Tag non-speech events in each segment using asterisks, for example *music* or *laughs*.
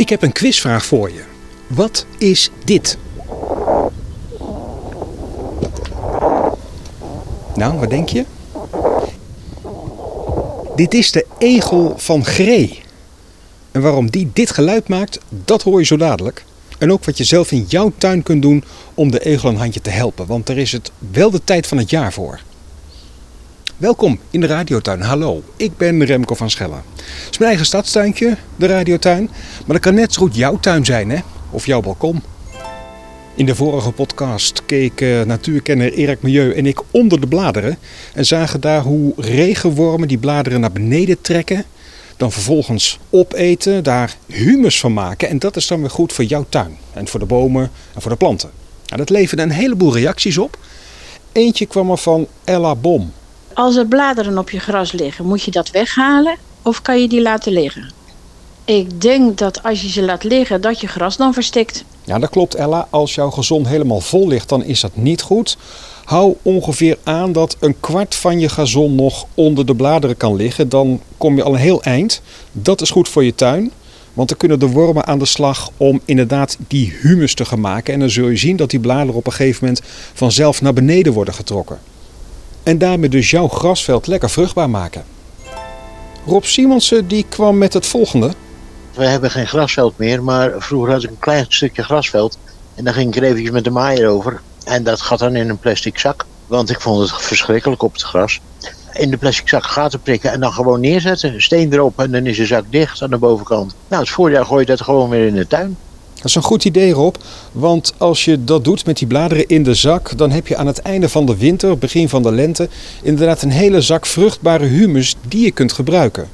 Ik heb een quizvraag voor je. Wat is dit? Nou, wat denk je? Dit is de egel van Gree. En waarom die dit geluid maakt, dat hoor je zo dadelijk. En ook wat je zelf in jouw tuin kunt doen om de egel een handje te helpen. Want er is het wel de tijd van het jaar voor. Welkom in de radiotuin. Hallo, ik ben Remco van Schellen. Het is mijn eigen stadstuintje, de radiotuin. Maar dat kan net zo goed jouw tuin zijn, hè? Of jouw balkon. In de vorige podcast keek uh, natuurkenner Erik Milieu en ik onder de bladeren. En zagen daar hoe regenwormen die bladeren naar beneden trekken. Dan vervolgens opeten, daar humus van maken. En dat is dan weer goed voor jouw tuin. En voor de bomen en voor de planten. Nou, dat leverde een heleboel reacties op. Eentje kwam er van Ella Bom. Als er bladeren op je gras liggen, moet je dat weghalen of kan je die laten liggen? Ik denk dat als je ze laat liggen, dat je gras dan verstikt. Ja, dat klopt Ella. Als jouw gezond helemaal vol ligt, dan is dat niet goed. Hou ongeveer aan dat een kwart van je gazon nog onder de bladeren kan liggen. Dan kom je al een heel eind. Dat is goed voor je tuin. Want dan kunnen de wormen aan de slag om inderdaad die humus te gaan maken. En dan zul je zien dat die bladeren op een gegeven moment vanzelf naar beneden worden getrokken. En daarmee dus jouw grasveld lekker vruchtbaar maken. Rob Simonsen die kwam met het volgende. We hebben geen grasveld meer, maar vroeger had ik een klein stukje grasveld. En daar ging ik er eventjes met de maaier over. En dat gaat dan in een plastic zak. Want ik vond het verschrikkelijk op het gras. In de plastic zak gaten prikken en dan gewoon neerzetten. Steen erop en dan is de zak dicht aan de bovenkant. Nou, het voorjaar gooi je dat gewoon weer in de tuin. Dat is een goed idee, Rob. Want als je dat doet met die bladeren in de zak, dan heb je aan het einde van de winter, begin van de lente, inderdaad een hele zak vruchtbare humus die je kunt gebruiken.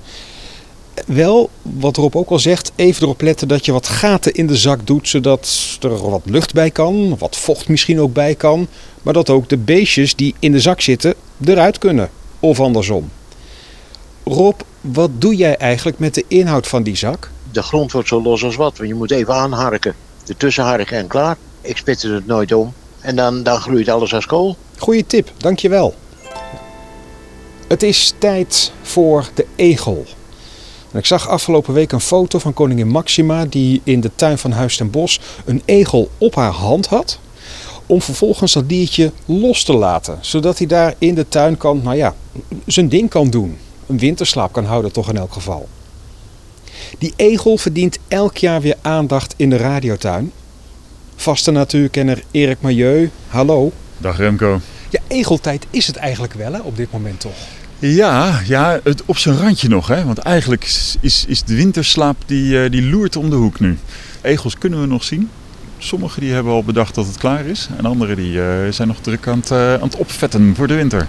Wel, wat Rob ook al zegt, even erop letten dat je wat gaten in de zak doet, zodat er wat lucht bij kan, wat vocht misschien ook bij kan, maar dat ook de beestjes die in de zak zitten eruit kunnen. Of andersom. Rob, wat doe jij eigenlijk met de inhoud van die zak? De grond wordt zo los als wat, want je moet even aanharken. Ertussen harken en klaar. Ik spitte het nooit om. En dan, dan groeit alles als kool. Goeie tip, dankjewel. Het is tijd voor de egel. En ik zag afgelopen week een foto van koningin Maxima die in de tuin van Huis ten Bos een egel op haar hand had. Om vervolgens dat diertje los te laten. Zodat hij daar in de tuin kan, nou ja, zijn ding kan doen. Een winterslaap kan houden toch in elk geval. Die egel verdient elk jaar weer aandacht in de radiotuin. Vaste natuurkenner Erik Milieu, hallo. Dag Remco. Ja, egeltijd is het eigenlijk wel hè, op dit moment toch? Ja, ja het, op zijn randje nog. Hè? Want eigenlijk is, is de winterslaap die, uh, die loert om de hoek nu. Egels kunnen we nog zien. Sommigen die hebben al bedacht dat het klaar is. En anderen die, uh, zijn nog druk aan het, uh, aan het opvetten voor de winter.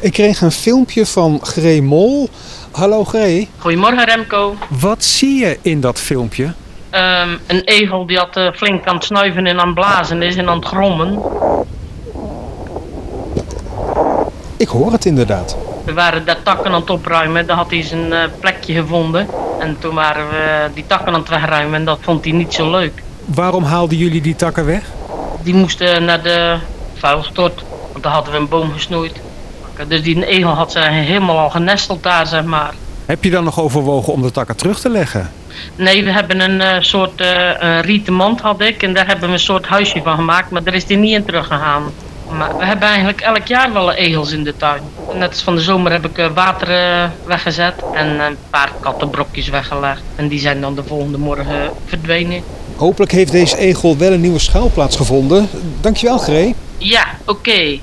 Ik kreeg een filmpje van Gree Mol. Hallo Gree. Goedemorgen Remco. Wat zie je in dat filmpje? Um, een egel die had uh, flink aan het snuiven en aan het blazen is en aan het grommen. Ik hoor het inderdaad. We waren daar takken aan het opruimen. Daar had hij zijn uh, plekje gevonden. En toen waren we die takken aan het wegruimen en dat vond hij niet zo leuk. Waarom haalden jullie die takken weg? Die moesten naar de vuilstort. Want daar hadden we een boom gesnoeid. Dus die egel had ze helemaal al genesteld daar, zeg maar. Heb je dan nog overwogen om de takken terug te leggen? Nee, we hebben een uh, soort uh, rieten mand had ik. En daar hebben we een soort huisje van gemaakt. Maar daar is die niet in teruggegaan. Maar we hebben eigenlijk elk jaar wel egels in de tuin. Net als van de zomer heb ik water uh, weggezet. En een paar kattenbrokjes weggelegd. En die zijn dan de volgende morgen verdwenen. Hopelijk heeft deze egel wel een nieuwe schuilplaats gevonden. Dankjewel, Gree. Ja, oké. Okay.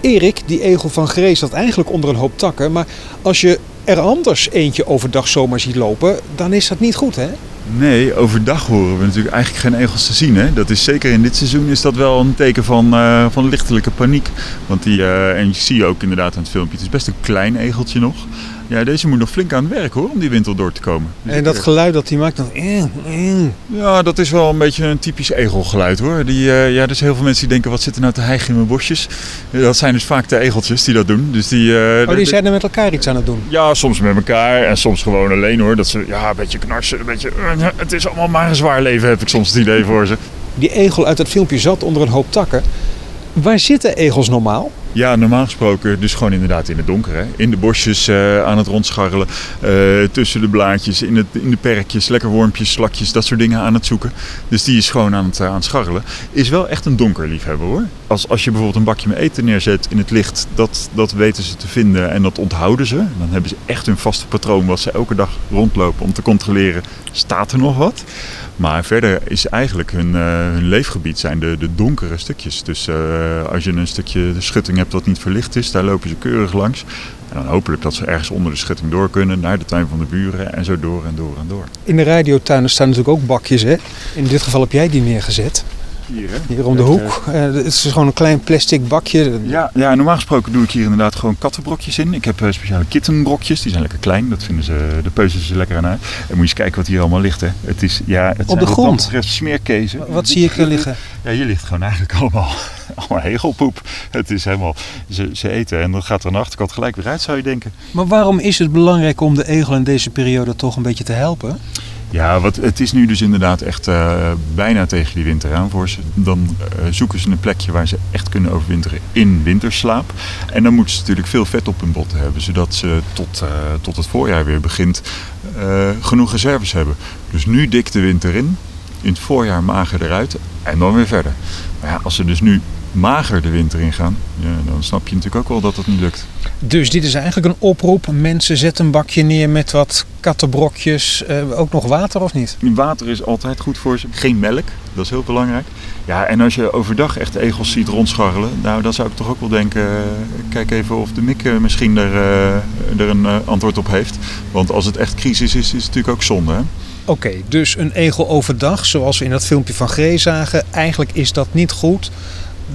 Erik, die egel van Gree, zat eigenlijk onder een hoop takken. Maar als je er anders eentje overdag zomaar ziet lopen, dan is dat niet goed, hè? Nee, overdag horen we natuurlijk eigenlijk geen egels te zien. Hè? Dat is zeker in dit seizoen is dat wel een teken van, uh, van lichtelijke paniek. Want die, uh, en je zie je ook inderdaad aan het filmpje, het is best een klein egeltje nog. Ja, deze moet nog flink aan het werk hoor, om die winter door te komen. Dus en dat geluid dat hij maakt dan... Ja, dat is wel een beetje een typisch egelgeluid hoor. Die, uh, ja, dus heel veel mensen die denken, wat zit er nou te hijgen in mijn bosjes? Dat zijn dus vaak de egeltjes die dat doen. Dus die, uh, oh, die zijn er met elkaar iets aan het doen? Ja, soms met elkaar en soms gewoon alleen hoor. Dat ze ja, een beetje knarsen, een beetje... Uh, het is allemaal maar een zwaar leven, heb ik soms het idee voor ze. Die egel uit het filmpje zat onder een hoop takken. Waar zitten egels normaal? Ja, normaal gesproken dus gewoon inderdaad in het donker. Hè? In de bosjes uh, aan het rondscharrelen. Uh, tussen de blaadjes, in, het, in de perkjes, lekker wormpjes, slakjes, dat soort dingen aan het zoeken. Dus die is gewoon aan het, uh, aan scharrelen. Is wel echt een donkerliefhebber hoor. Als, als je bijvoorbeeld een bakje met eten neerzet in het licht, dat, dat weten ze te vinden en dat onthouden ze. Dan hebben ze echt hun vaste patroon wat ze elke dag rondlopen om te controleren, staat er nog wat? Maar verder is eigenlijk hun, hun leefgebied zijn de, de donkere stukjes. Dus als je een stukje de schutting hebt dat niet verlicht is, daar lopen ze keurig langs. En dan hopelijk dat ze ergens onder de schutting door kunnen, naar de tuin van de buren en zo door en door en door. In de radiotuinen staan natuurlijk ook bakjes. Hè? In dit geval heb jij die neergezet. Hier, hè? Hier om de hoek. Uh, het is gewoon een klein plastic bakje. Ja, ja, normaal gesproken doe ik hier inderdaad gewoon kattenbrokjes in. Ik heb uh, speciale kittenbrokjes, die zijn lekker klein. Dat vinden ze, de peuzen ze lekker aan uit. En moet je eens kijken wat hier allemaal ligt. Hè. Het is, ja, het Op de grond? Het smeerkezen. Wat, wat zie ik er liggen? Ja, hier ligt gewoon eigenlijk allemaal, *laughs* allemaal hegelpoep. Het is helemaal, ze, ze eten en dan gaat er aan de achterkant gelijk weer uit zou je denken. Maar waarom is het belangrijk om de egel in deze periode toch een beetje te helpen? Ja, wat, het is nu dus inderdaad echt uh, bijna tegen die winter aan voor ze. Dan uh, zoeken ze een plekje waar ze echt kunnen overwinteren in winterslaap. En dan moeten ze natuurlijk veel vet op hun botten hebben, zodat ze tot, uh, tot het voorjaar weer begint genoeg reserves hebben. Dus nu dik de winter in, in het voorjaar mager eruit en dan weer verder. Maar ja, als ze dus nu mager de winter ingaan, ja, dan snap je natuurlijk ook wel dat dat niet lukt. Dus dit is eigenlijk een oproep. Mensen zetten een bakje neer met wat kattenbrokjes. Uh, ook nog water of niet? Water is altijd goed voor ze. Geen melk, dat is heel belangrijk. Ja, en als je overdag echt egels ziet rondscharrelen, nou dan zou ik toch ook wel denken, uh, kijk even of de mik uh, misschien er, er een antwoord op heeft. Want als het echt crisis is, is het natuurlijk ook zonde. Hè? Oké, okay, dus een egel overdag, zoals we in dat filmpje van Gree zagen, eigenlijk is dat niet goed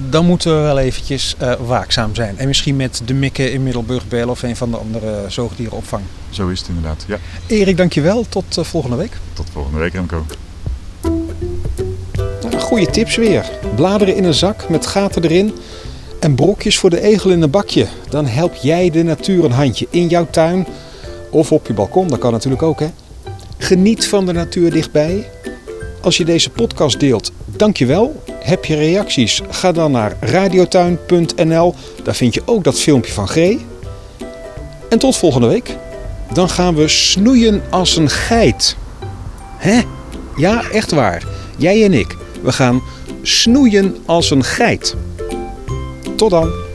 dan moeten we wel eventjes uh, waakzaam zijn. En misschien met de mikken in Middelburg bellen of een van de andere zoogdierenopvang. Zo is het inderdaad, ja. Erik, dankjewel. Tot uh, volgende week. Tot volgende week, Remco. Nou, goede tips weer. Bladeren in een zak met gaten erin. En brokjes voor de egel in een bakje. Dan help jij de natuur een handje in jouw tuin. Of op je balkon, dat kan natuurlijk ook hè. Geniet van de natuur dichtbij. Als je deze podcast deelt, dankjewel. Heb je reacties? Ga dan naar radiotuin.nl. Daar vind je ook dat filmpje van G. En tot volgende week. Dan gaan we snoeien als een geit. Hè? Ja, echt waar. Jij en ik. We gaan snoeien als een geit. Tot dan.